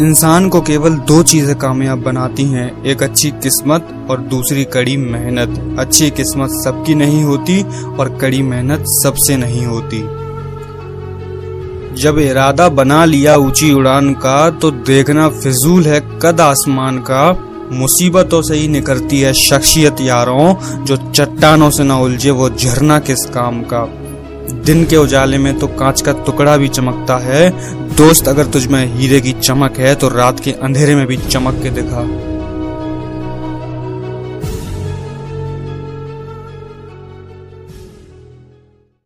इंसान को केवल दो चीज़ें कामयाब बनाती हैं, एक अच्छी किस्मत और दूसरी कड़ी मेहनत। अच्छी किस्मत सबकी नहीं होती और कड़ी मेहनत सबसे नहीं होती। जब इरादा बना लिया ऊँची उड़ान का तो देखना फिजूल है कद आसमान का। मुसीबतों से ही निकलती है शख्सियत यारों, जो चट्टानों से ना उलझे वो झरना किस काम का। दिन के उजाले में तो कांच का टुकड़ा भी चमकता है। दोस्त, अगर तुझमें हीरे की चमक है तो रात के अंधेरे में भी चमक के दिखा।